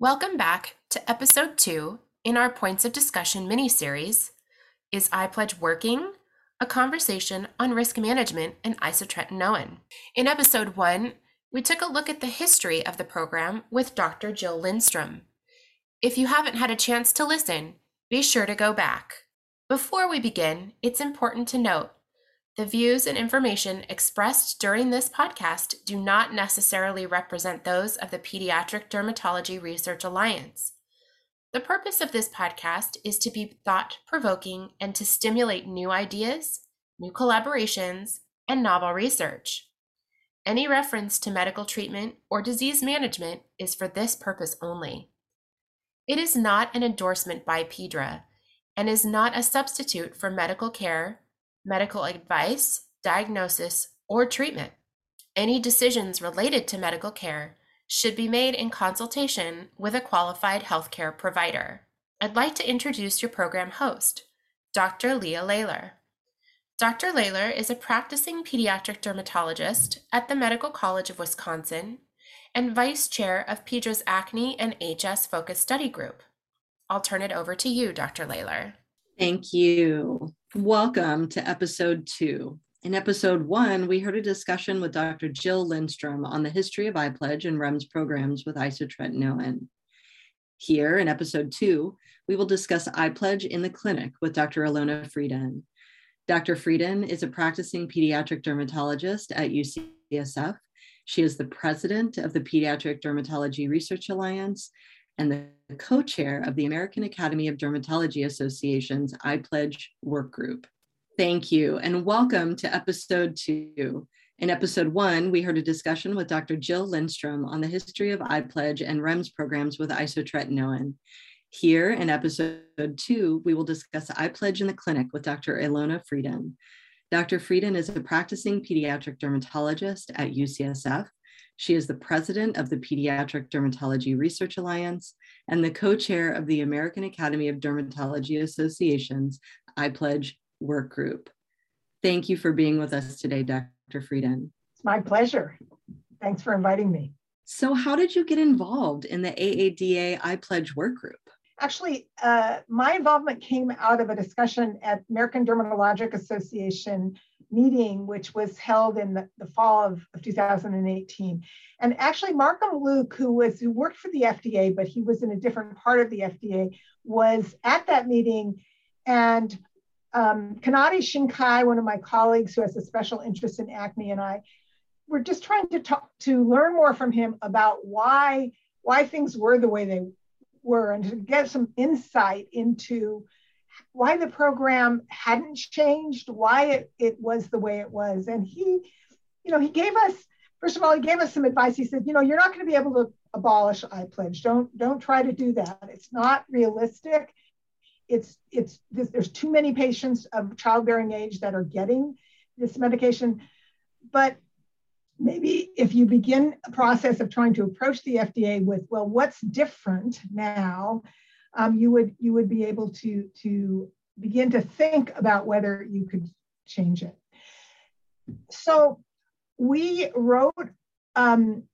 Welcome back to episode two in our Points of Discussion mini series Is iPledge Working? A conversation on risk management and isotretinoin. In episode one, we took a look at the history of the program with Dr. Jill Lindstrom. If you haven't had a chance to listen, be sure to go back. Before we begin, it's important to note the views and information expressed during this podcast do not necessarily represent those of the Pediatric Dermatology Research Alliance. The purpose of this podcast is to be thought provoking and to stimulate new ideas, new collaborations, and novel research. Any reference to medical treatment or disease management is for this purpose only. It is not an endorsement by PDRA and is not a substitute for medical care medical advice, diagnosis, or treatment. Any decisions related to medical care should be made in consultation with a qualified healthcare provider. I'd like to introduce your program host, Dr. Leah Lalor. Dr. Lalor is a practicing pediatric dermatologist at the Medical College of Wisconsin and vice chair of PDRA's Acne and HS Focus Study Group. I'll turn it over to you, Dr. Lalor. Thank you. Welcome to episode two. In episode one, we heard a discussion with Dr. Jill Lindstrom on the history of iPledge and REMS programs with isotretinoin. Here in episode two, we will discuss iPledge in the clinic with Dr. Ilona Frieden. Dr. Frieden is a practicing pediatric dermatologist at UCSF. She is the president of the Pediatric Dermatology Research Alliance and the co-chair of the American Academy of Dermatology Association's I Pledge work group. Thank you and welcome to episode two. In episode one, we heard a discussion with Dr. Jill Lindstrom on the history of I Pledge and REMS programs with isotretinoin. Here in episode two, we will discuss I Pledge in the clinic with Dr. Ilona Frieden. Dr. Frieden is a practicing pediatric dermatologist at UCSF she is the president of the Pediatric Dermatology Research Alliance and the co chair of the American Academy of Dermatology Association's iPledge work group. Thank you for being with us today, Dr. Frieden. It's my pleasure. Thanks for inviting me. So, how did you get involved in the AADA iPledge work group? Actually, uh, my involvement came out of a discussion at American Dermatologic Association meeting, which was held in the, the fall of, of 2018. And actually, Markham Luke, who was who worked for the FDA, but he was in a different part of the FDA, was at that meeting. And um, Kanade Shinkai, one of my colleagues who has a special interest in acne, and I were just trying to talk to learn more from him about why why things were the way they were and to get some insight into why the program hadn't changed, why it, it was the way it was. And he, you know, he gave us, first of all, he gave us some advice. He said, you know, you're not going to be able to abolish I pledge. Don't don't try to do that. It's not realistic. It's it's there's too many patients of childbearing age that are getting this medication. But maybe if you begin a process of trying to approach the FDA with, well, what's different now? Um, you would you would be able to to begin to think about whether you could change it. So we wrote. Um,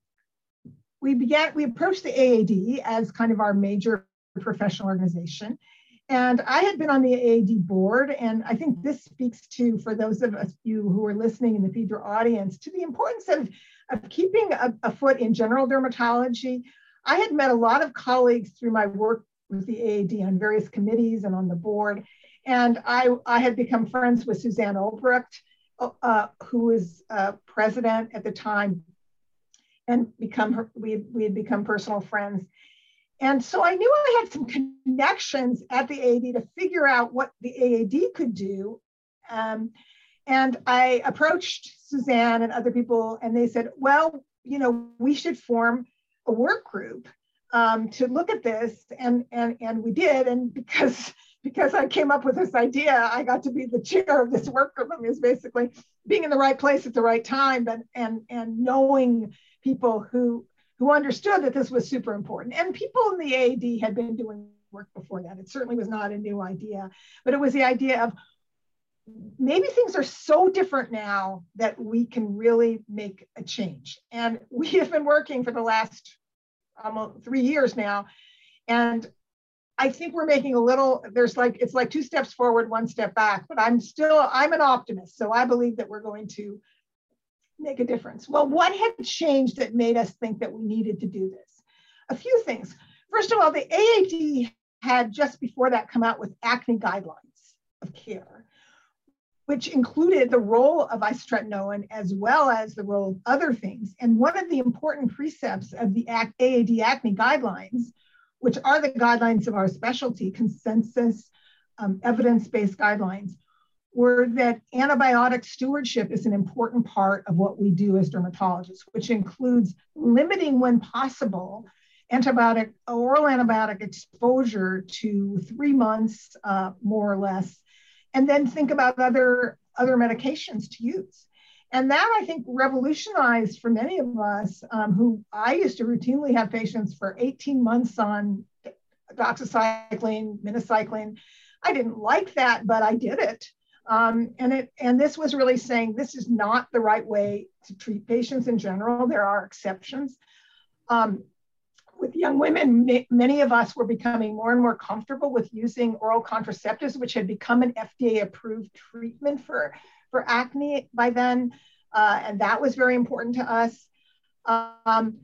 we began. We approached the AAD as kind of our major professional organization. And I had been on the AAD board, and I think this speaks to, for those of us you who are listening in the PDRA audience, to the importance of, of keeping a, a foot in general dermatology. I had met a lot of colleagues through my work with the AAD on various committees and on the board. And I, I had become friends with Suzanne Olbricht, uh, who was uh, president at the time, and become her, we, we had become personal friends. And so I knew I had some connections at the AAD to figure out what the AAD could do. Um, and I approached Suzanne and other people, and they said, well, you know, we should form a work group um, to look at this, and and and we did. And because because I came up with this idea, I got to be the chair of this work group. I mean, it's basically being in the right place at the right time, and and and knowing people who who understood that this was super important. And people in the AAD had been doing work before that. It certainly was not a new idea, but it was the idea of maybe things are so different now that we can really make a change. And we have been working for the last almost three years now. And I think we're making a little, there's like, it's like two steps forward, one step back, but I'm still, I'm an optimist. So I believe that we're going to make a difference. Well, what had changed that made us think that we needed to do this? A few things. First of all, the AAD had just before that come out with acne guidelines of care, which included the role of isotretinoin as well as the role of other things. And one of the important precepts of the AAD acne guidelines which are the guidelines of our specialty, consensus um, evidence-based guidelines, were that antibiotic stewardship is an important part of what we do as dermatologists, which includes limiting when possible antibiotic oral antibiotic exposure to three months uh, more or less, and then think about other other medications to use. And that I think revolutionized for many of us um, who I used to routinely have patients for 18 months on doxycycline, minocycline. I didn't like that, but I did it. Um, and it and this was really saying this is not the right way to treat patients in general. There are exceptions. Um, with young women, many of us were becoming more and more comfortable with using oral contraceptives, which had become an FDA approved treatment for for acne by then, uh, and that was very important to us. Um,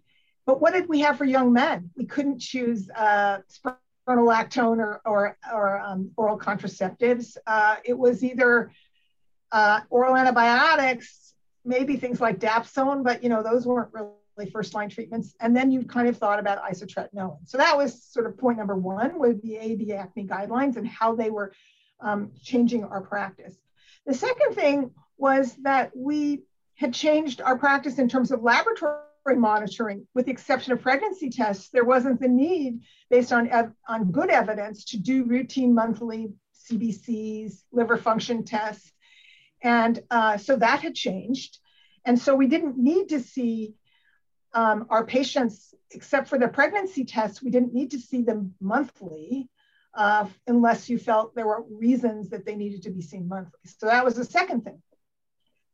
but what did we have for young men? We couldn't choose uh, spironolactone or, or, or um, oral contraceptives. Uh, it was either uh, oral antibiotics, maybe things like dapsone, but you know those weren't really first line treatments. And then you kind of thought about isotretinoin. So that was sort of point number one with the AD acne guidelines and how they were um, changing our practice. The second thing was that we had changed our practice in terms of laboratory monitoring. With the exception of pregnancy tests, there wasn't the need, based on, ev- on good evidence, to do routine monthly CBCs, liver function tests. And uh, so that had changed. And so we didn't need to see um, our patients, except for the pregnancy tests, we didn't need to see them monthly uh, unless you felt there were reasons that they needed to be seen monthly. So that was the second thing.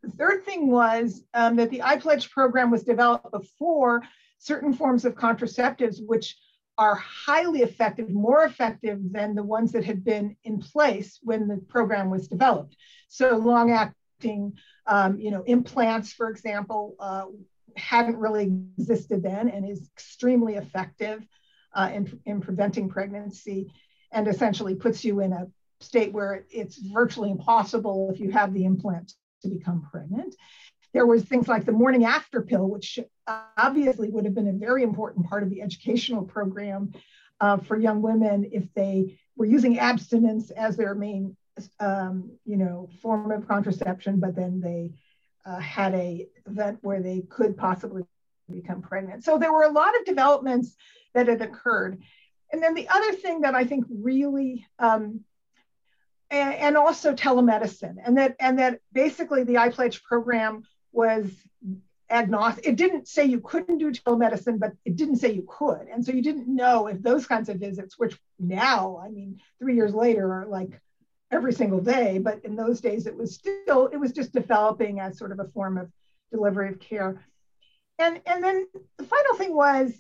The third thing was um, that the iPledge program was developed before certain forms of contraceptives, which are highly effective, more effective than the ones that had been in place when the program was developed. So long-acting, um, you know, implants, for example, uh, hadn't really existed then and is extremely effective uh, in, in preventing pregnancy and essentially puts you in a state where it's virtually impossible if you have the implant to become pregnant. There was things like the morning after pill, which obviously would have been a very important part of the educational program uh, for young women if they were using abstinence as their main, um, you know, form of contraception, but then they uh, had a event where they could possibly become pregnant. So there were a lot of developments that had occurred. And then the other thing that I think really um, and, and also telemedicine and that and that basically the iPledge program was agnostic. It didn't say you couldn't do telemedicine, but it didn't say you could. And so you didn't know if those kinds of visits, which now, I mean, three years later are like every single day, but in those days it was still, it was just developing as sort of a form of delivery of care. And, and then the final thing was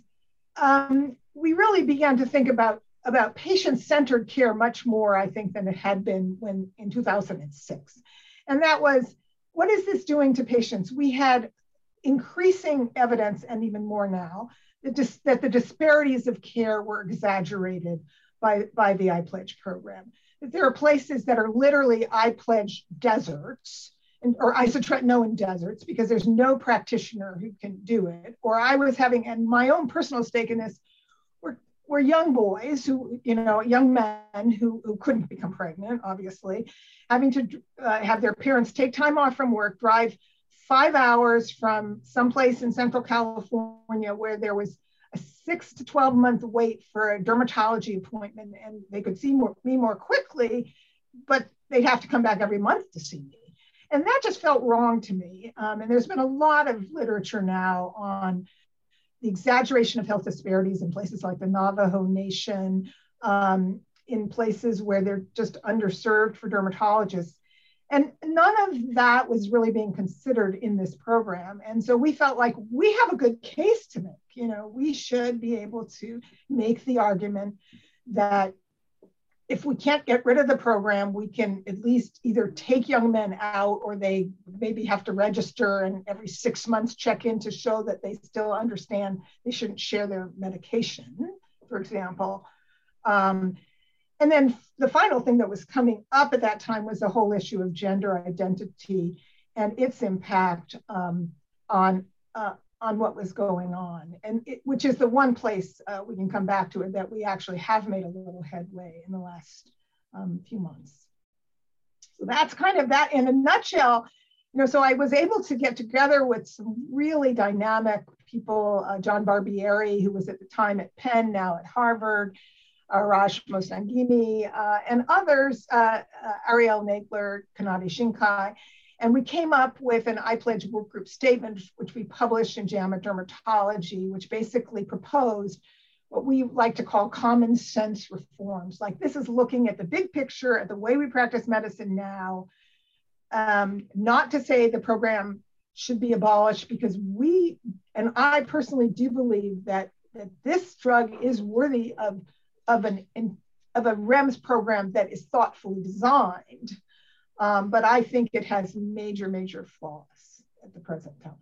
um, we really began to think about about patient-centered care much more, I think, than it had been when in 2006. And that was, what is this doing to patients? We had increasing evidence, and even more now, that, dis- that the disparities of care were exaggerated by, by the iPledge program. There are places that are literally iPledge deserts, and, or isotretinoin deserts because there's no practitioner who can do it. Or I was having, and my own personal stake in this were young boys who, you know, young men who, who couldn't become pregnant, obviously, having to uh, have their parents take time off from work, drive five hours from someplace in Central California where there was six to 12 month wait for a dermatology appointment and they could see more, me more quickly, but they'd have to come back every month to see me. And that just felt wrong to me. Um, and there's been a lot of literature now on the exaggeration of health disparities in places like the Navajo Nation, um, in places where they're just underserved for dermatologists. And none of that was really being considered in this program. And so we felt like we have a good case to make. You know, we should be able to make the argument that if we can't get rid of the program, we can at least either take young men out or they maybe have to register and every six months check in to show that they still understand they shouldn't share their medication, for example. Um, and then the final thing that was coming up at that time was the whole issue of gender identity and its impact um, on uh, on what was going on, and it, which is the one place uh, we can come back to it that we actually have made a little headway in the last um, few months. So that's kind of that in a nutshell. You know, so I was able to get together with some really dynamic people, uh, John Barbieri, who was at the time at Penn, now at Harvard, uh, Raj Mostaghimi, uh, and others, uh, uh, Arielle Nagler, Kanade Shinkai. And we came up with an iPledge work group statement, which we published in JAMA Dermatology, which basically proposed what we like to call common sense reforms. Like this is looking at the big picture, at the way we practice medicine now. Um, not to say the program should be abolished, because we, and I personally do believe that, that this drug is worthy of of an of a REMS program that is thoughtfully designed, um, but I think it has major major flaws at the present time.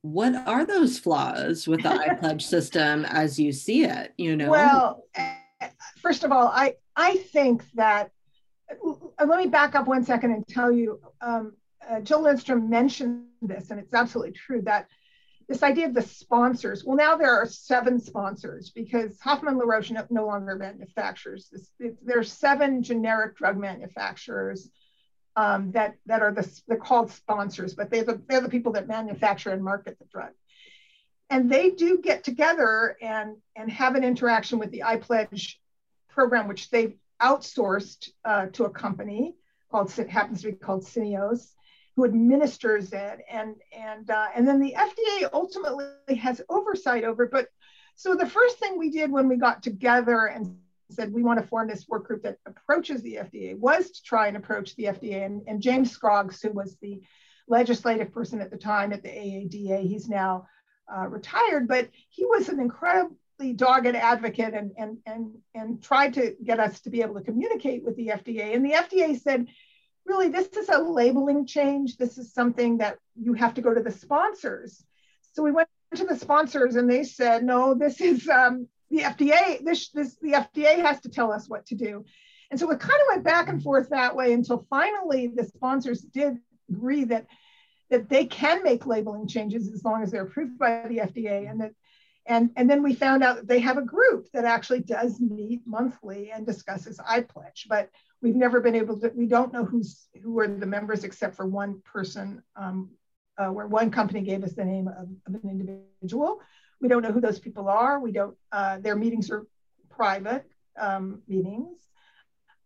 What are those flaws with the iPledge system as you see it? You know, well, first of all, I I think that uh, let me back up one second and tell you. Um, uh, Jill Lindstrom mentioned this, and it's absolutely true that this idea of the sponsors. Well, now there are seven sponsors because Hoffmann-La Roche no, no longer manufactures this. There are seven generic drug manufacturers um, that that are the they're called sponsors, but they're the they're the people that manufacture and market the drug. And they do get together and and have an interaction with the iPledge program, which they've outsourced uh, to a company called happens to be called Syneos who administers it, and and uh, and then the FDA ultimately has oversight over. But so the first thing we did when we got together and said we want to form this work group that approaches the FDA was to try and approach the FDA. And, and James Scroggs, who was the legislative person at the time at the AADA, he's now uh, retired, but he was an incredibly dogged advocate and, and, and, and tried to get us to be able to communicate with the FDA. And the FDA said, really this is a labeling change. This is something that you have to go to the sponsors. So we went to the sponsors and they said, no, this is um, the FDA. This, this the FDA has to tell us what to do. And so it kind of went back and forth that way until finally the sponsors did agree that that they can make labeling changes as long as they're approved by the FDA and that and, and then we found out that they have a group that actually does meet monthly and discusses iPledge. But we've never been able to, we don't know who's who are the members except for one person um, uh, where one company gave us the name of, of, an individual. We don't know who those people are. We don't, uh, their meetings are private um, meetings.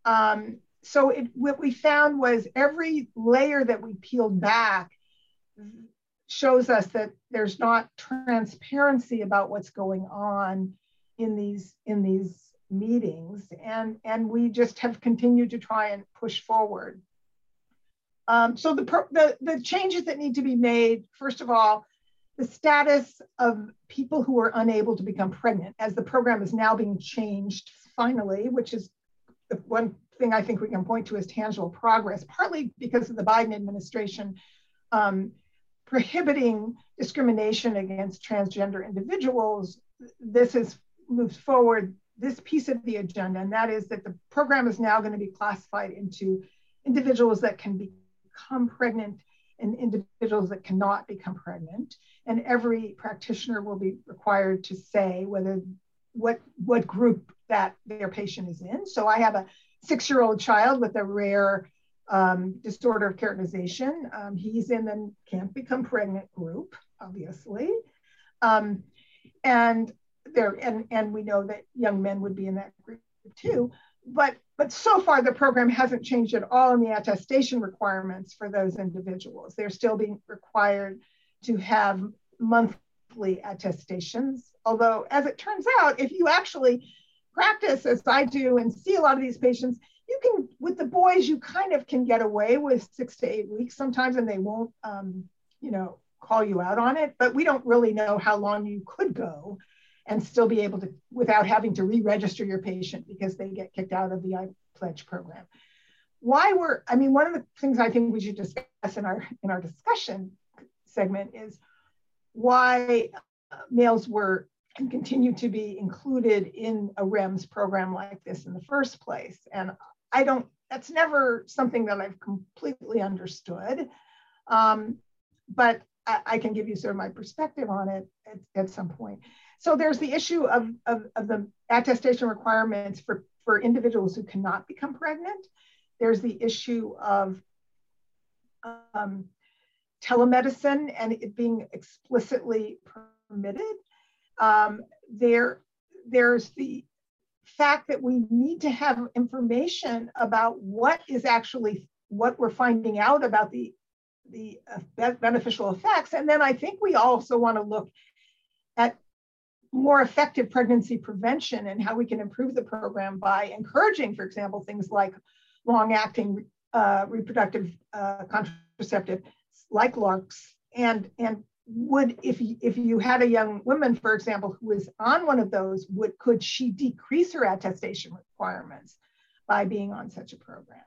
Um, so it, what we found was every layer that we peeled back shows us that there's not transparency about what's going on in these in these meetings and and we just have continued to try and push forward. Um, so the, the the changes that need to be made first of all the status of people who are unable to become pregnant as the program is now being changed finally which is the one thing i think we can point to as tangible progress partly because of the biden administration um, prohibiting discrimination against transgender individuals. This has moved forward this piece of the agenda, and that is that the program is now going to be classified into individuals that can become pregnant and individuals that cannot become pregnant. And every practitioner will be required to say whether what what group that their patient is in. So I have a six-year-old child with a rare um, disorder of keratinization. Um, he's in the can't become pregnant group, obviously. Um, and there and and we know that young men would be in that group too. But but so far the program hasn't changed at all in the attestation requirements for those individuals. They're still being required to have monthly attestations. Although as it turns out if you actually practice as i do and see a lot of these patients you can with the boys you kind of can get away with six to eight weeks sometimes and they won't um, you know call you out on it. But we don't really know how long you could go and still be able to without having to re-register your patient because they get kicked out of the I Pledge program why we're i mean one of the things i think we should discuss in our in our discussion segment is why males were and continue to be included in a REMS program like this in the first place. And I don't, that's never something that I've completely understood. Um, but I, I, can give you sort of my perspective on it at, at some point. So there's the issue of, of, of the attestation requirements for, for individuals who cannot become pregnant. There's the issue of um, telemedicine and it being explicitly permitted. Um, there, there's the fact that we need to have information about what is actually what we're finding out about the the uh, beneficial effects and then i think we also want to look at more effective pregnancy prevention and how we can improve the program by encouraging for example things like long acting uh, reproductive uh, contraceptive like larcs and and would if you, if you had a young woman for example who was on one of those would could she decrease her attestation requirements by being on such a program?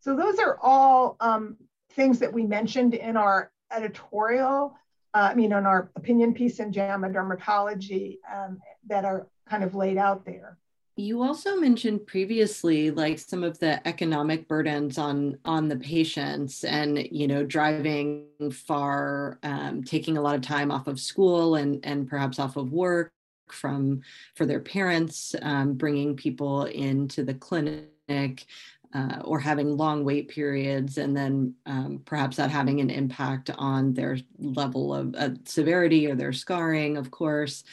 So those are all um, things that we mentioned in our editorial uh, i mean in our opinion piece in jama dermatology um, that are kind of laid out there. You also mentioned previously like some of the economic burdens on on the patients and you know driving far um, taking a lot of time off of school and and perhaps off of work from for their parents um, bringing people into the clinic uh, or having long wait periods and then um, perhaps that having an impact on their level of uh, severity or their scarring of course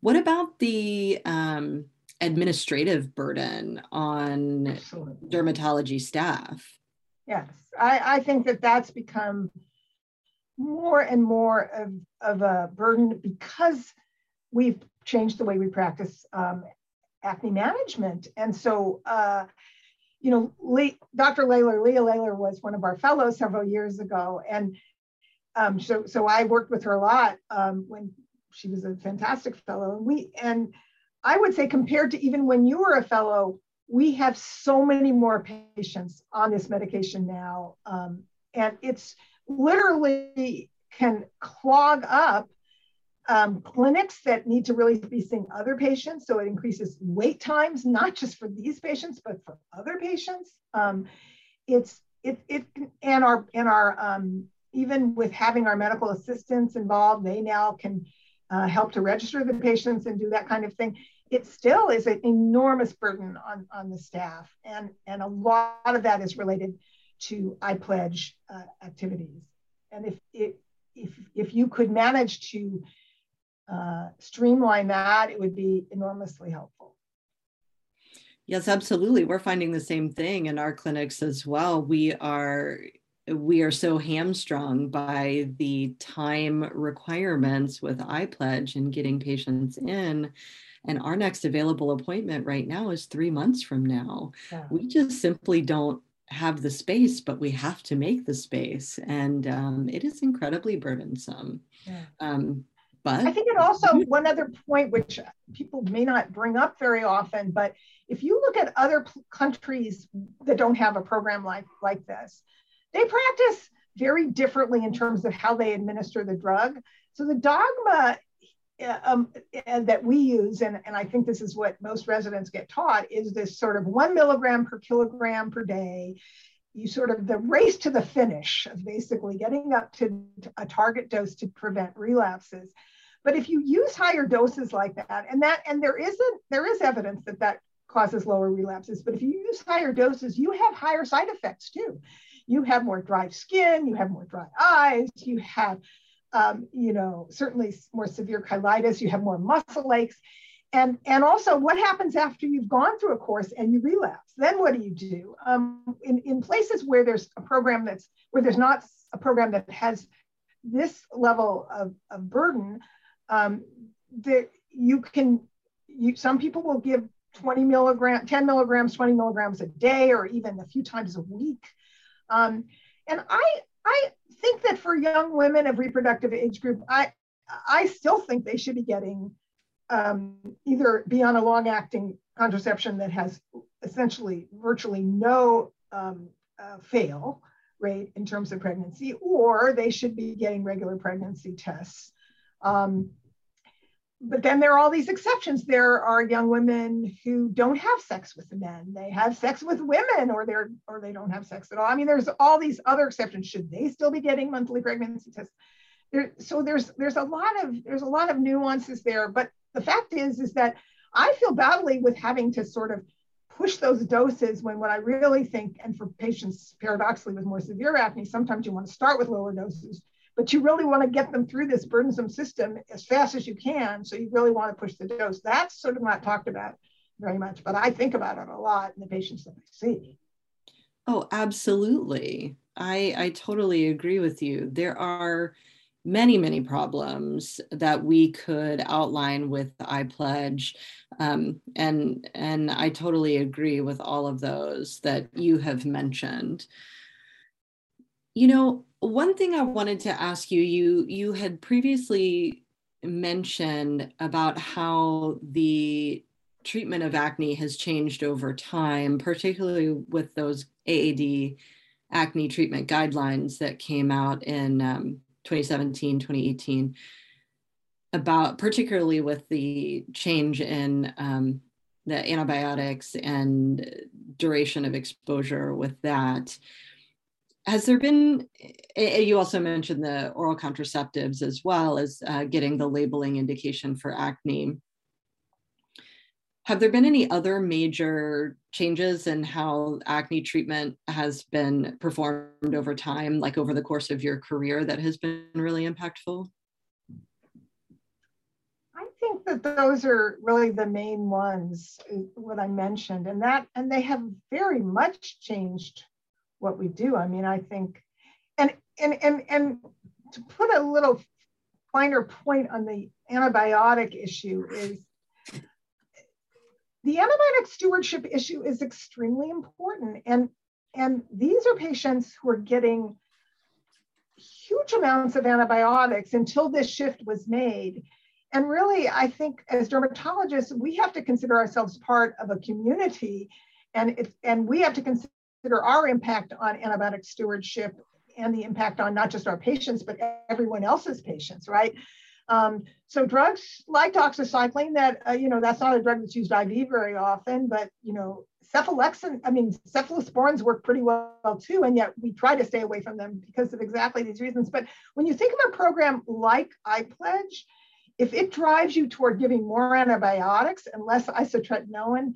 what about the um, administrative burden on Absolutely. dermatology staff. Yes, I, I think that that's become more and more of, of a burden because we've changed the way we practice um, acne management. And so, uh, you know, Lee, Dr. Lalor, Leah Lalor was one of our fellows several years ago. And um, so, so I worked with her a lot um, when she was a fantastic fellow. And we, and I would say, compared to even when you were a fellow, we have so many more patients on this medication now. Um, and it's literally can clog up um, clinics that need to really be seeing other patients. So it increases wait times, not just for these patients, but for other patients. Um, it's it, it and our and our um, even with having our medical assistants involved, they now can uh, help to register the patients and do that kind of thing it still is an enormous burden on, on the staff. And, and a lot of that is related to iPledge uh, activities. And if, it, if, if you could manage to uh, streamline that, it would be enormously helpful. Yes, absolutely. We're finding the same thing in our clinics as well. We are we are so hamstrung by the time requirements with iPledge and getting patients in and our next available appointment right now is three months from now. Yeah. We just simply don't have the space, but we have to make the space. And um, it is incredibly burdensome. Yeah. Um, but I think it also, one other point, which people may not bring up very often, but if you look at other countries that don't have a program like, like this, they practice very differently in terms of how they administer the drug. So the dogma um, that we use, and, and I think this is what most residents get taught, is this sort of one milligram per kilogram per day. You sort of the race to the finish of basically getting up to a target dose to prevent relapses. But if you use higher doses like that, and that and there isn't there is evidence that that causes lower relapses. But if you use higher doses, you have higher side effects too. You have more dry skin, you have more dry eyes, you have um, you know, certainly more severe cheilitis, you have more muscle aches. And, and also what happens after you've gone through a course and you relapse? Then what do you do? Um, in, in places where there's a program that's, where there's not a program that has this level of, of burden, um, that you can, you, some people will give 20 milligram, 10 milligrams, 20 milligrams a day, or even a few times a week. Um, and I, I think that for young women of reproductive age group, I, I still think they should be getting um, either be on a long acting contraception that has essentially virtually no um, uh, fail rate in terms of pregnancy, or they should be getting regular pregnancy tests. Um, but then there are all these exceptions. There are young women who don't have sex with men. They have sex with women, or they're or they don't have sex at all. I mean, there's all these other exceptions. Should they still be getting monthly pregnancy tests? There, so there's there's a lot of there's a lot of nuances there. But the fact is is that I feel badly with having to sort of push those doses when what I really think, and for patients paradoxically with more severe acne, sometimes you want to start with lower doses, but you really want to get them through this burdensome system as fast as you can. So you really want to push the dose. That's sort of not talked about very much, but I think about it a lot in the patients that I see. Oh, absolutely. I, I totally agree with you. There are many, many problems that we could outline with iPledge. Um, and, and I totally agree with all of those that you have mentioned. You know, one thing I wanted to ask you, you, you had previously mentioned about how the treatment of acne has changed over time, particularly with those AAD acne treatment guidelines that came out in um, 2017, 2018, about particularly with the change in um, the antibiotics and duration of exposure with that. Has there been, you also mentioned the oral contraceptives as well as uh, getting the labeling indication for acne. Have there been any other major changes in how acne treatment has been performed over time, like over the course of your career, that has been really impactful? I think that those are really the main ones, eh, what I mentioned, and that, and they have very much changed what we do. I mean, I think, and and and and to put a little finer point on the antibiotic issue is the antibiotic stewardship issue is extremely important. And, and these are patients who are getting huge amounts of antibiotics until this shift was made. And really, I think as dermatologists, we have to consider ourselves part of a community and, it, and we have to consider our impact on antibiotic stewardship and the impact on not just our patients, but everyone else's patients, right? Um, so drugs like doxycycline, that uh, you know, that's not a drug that's used IV very often, but you know, cephalexin, I mean, cephalosporins work pretty well too, and yet we try to stay away from them because of exactly these reasons. But when you think of a program like iPledge, if it drives you toward giving more antibiotics and less isotretinoin,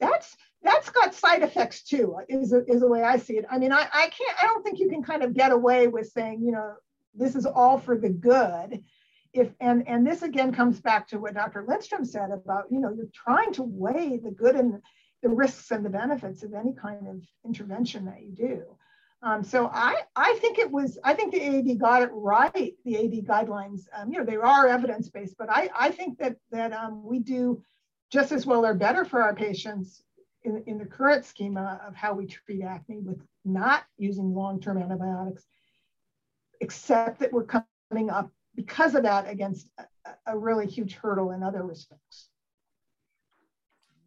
that's that's got side effects too, is, a, is the way I see it. I mean, I, I can't, I don't think you can kind of get away with saying, you know, this is all for the good if and and this again comes back to what Dr. Lindstrom said about you know you're trying to weigh the good and the risks and the benefits of any kind of intervention that you do. Um, so I I think it was I think the AAD got it right. The AAD guidelines, um, you know, they are evidence based, but I I think that that um, we do just as well or better for our patients in, in the current schema of how we treat acne with not using long term antibiotics, except that we're coming up because of that against a, a really huge hurdle in other respects.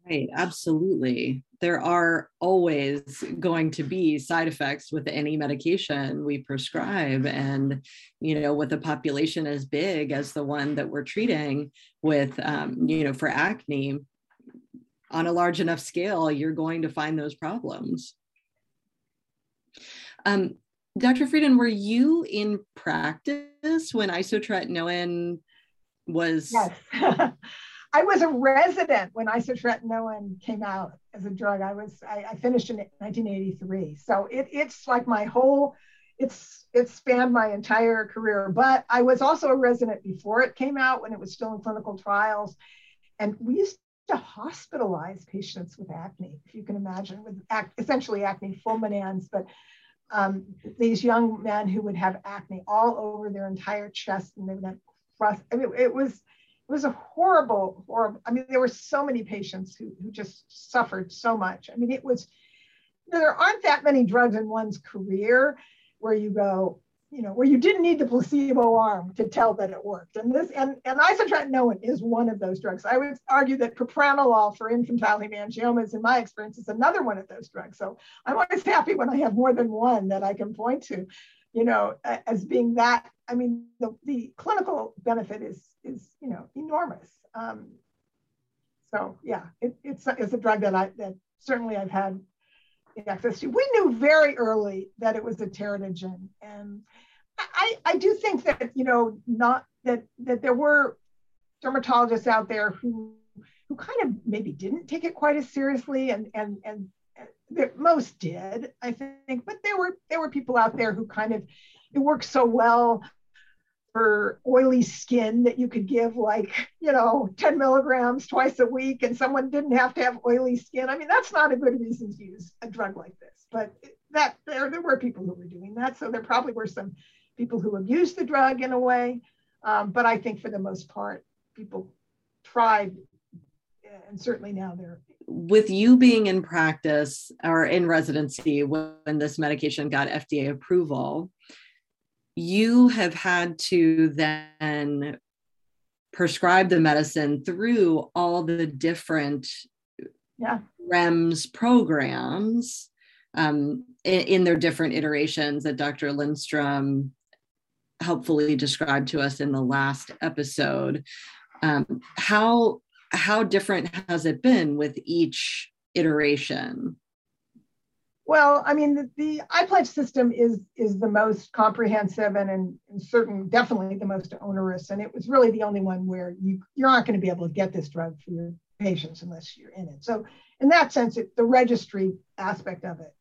Right, absolutely. There are always going to be side effects with any medication we prescribe. And, you know, with a population as big as the one that we're treating with, um, you know, for acne, on a large enough scale, you're going to find those problems. Um, Dr. Frieden, were you in practice when isotretinoin was? Yes. I was a resident when isotretinoin came out as a drug. I was I, I, finished in 1983, so it, it's like my whole it's it spanned my entire career. But I was also a resident before it came out when it was still in clinical trials, and we used to hospitalize patients with acne, if you can imagine, with ac- essentially acne fulminans, but um, these young men who would have acne all over their entire chest and they would have crust. I mean, it was it was a horrible, horrible. I mean, there were so many patients who, who just suffered so much. I mean, it was, there aren't that many drugs in one's career where you go, you know, where you didn't need the placebo arm to tell that it worked. And this, and, and isotretinoin is one of those drugs. I would argue that propranolol for infantile hemangiomas, in my experience, is another one of those drugs. So I'm always happy when I have more than one that I can point to, you know, as being that. I mean, the, the clinical benefit is, is, you know, enormous. Um, so yeah, it, it's, it's a drug that I, that certainly I've had access to. We knew very early that it was a teratogen. And I, I do think that, you know, not that that there were dermatologists out there who who kind of maybe didn't take it quite as seriously and and and most did, I think, but there were there were people out there who kind of it worked so well for oily skin that you could give like you know 10 milligrams twice a week and someone didn't have to have oily skin. I mean that's not a good reason to use a drug like this but that there, there were people who were doing that. So there probably were some people who abused the drug in a way. Um, but i think for the most part people tried and certainly now they're. With you being in practice or in residency when this medication got fda approval you have had to then prescribe the medicine through all the different yeah. REMS programs um, in, in, their different iterations that Dr. Lindstrom helpfully described to us in the last episode. Um, how how different has it been with each iteration? Well, I mean, the, the iPledge system is is the most comprehensive and in, in, certain, definitely the most onerous. And it was really the only one where you you're not going to be able to get this drug for your patients unless you're in it. So in that sense, it, the registry aspect of it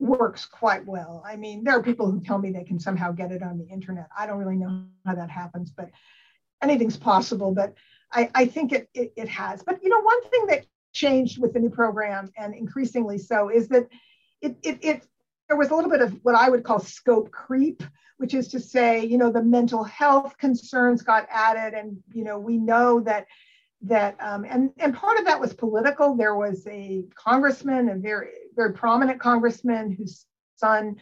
works quite well. I mean, there are people who tell me they can somehow get it on the internet. I don't really know how that happens, but anything's possible. But I, I think it, it, it has. But you know, one thing that changed with the new program and increasingly so is that it, it, it there was a little bit of what I would call scope creep, which is to say, you know, the mental health concerns got added, and you know, we know that that um, and and part of that was political. There was a congressman, a very very prominent congressman, whose son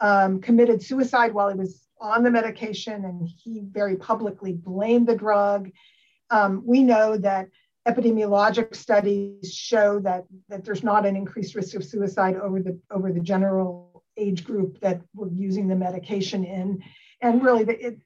um, committed suicide while he was on the medication, and he very publicly blamed the drug. Um, we know that epidemiologic studies show that, that there's not an increased risk of suicide over the, over the general age group that we're using the medication in. And really, the, it,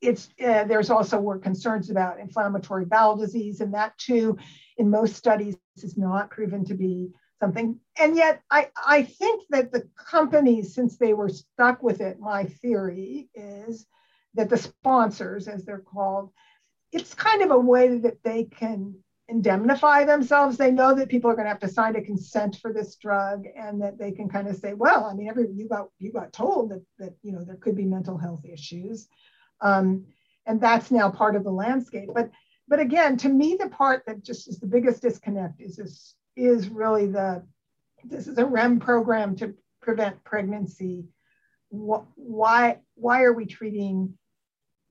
it's, uh, there's also were concerns about inflammatory bowel disease, and that too, in most studies, is not proven to be something. And yet, I, I think that the companies, since they were stuck with it, my theory is that the sponsors, as they're called, it's kind of a way that they can indemnify themselves. They know that people are going to have to sign a consent for this drug, and that they can kind of say, "Well, I mean, every you got you got told that that you know there could be mental health issues," um, and that's now part of the landscape. But but again, to me, the part that just is the biggest disconnect is this is really the this is a REM program to prevent pregnancy. Why why are we treating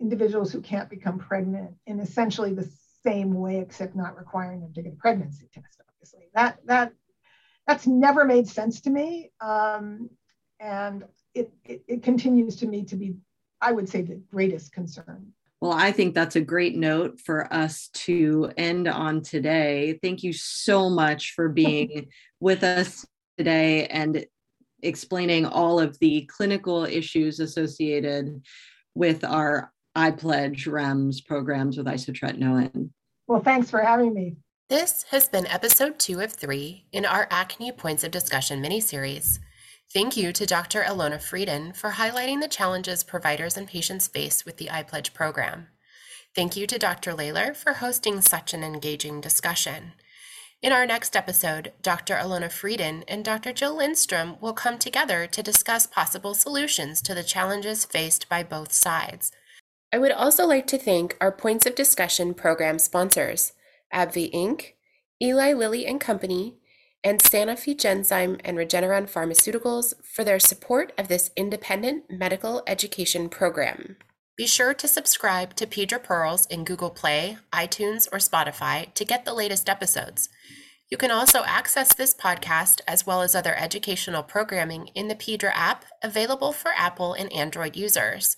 individuals who can't become pregnant in essentially the same way, except not requiring them to get a pregnancy test. Obviously, that that that's never made sense to me, um, and it, it it continues to me to be, I would say, the greatest concern. Well, I think that's a great note for us to end on today. Thank you so much for being with us today and explaining all of the clinical issues associated with our iPledge REMS programs with isotretinoin. Well, thanks for having me. This has been episode two of three in our Acne Points of Discussion mini-series. Thank you to Dr. Ilona Frieden for highlighting the challenges providers and patients face with the iPledge program. Thank you to Dr. Lalor for hosting such an engaging discussion. In our next episode, Dr. Ilona Frieden and Dr. Jill Lindstrom will come together to discuss possible solutions to the challenges faced by both sides. I would also like to thank our Points of Discussion program sponsors, AbbVie Inc., Eli Lilly and Company, and Sanofi Genzyme and Regeneron Pharmaceuticals for their support of this independent medical education program. Be sure to subscribe to Pedra Pearls in Google Play, iTunes, or Spotify to get the latest episodes. You can also access this podcast as well as other educational programming in the Pedra app available for Apple and Android users.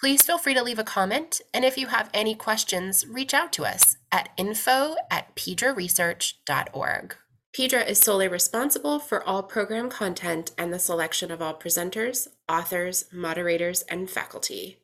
Please feel free to leave a comment, and if you have any questions, reach out to us at info at pedraresearch.org. Pedra is solely responsible for all program content and the selection of all presenters, authors, moderators, and faculty.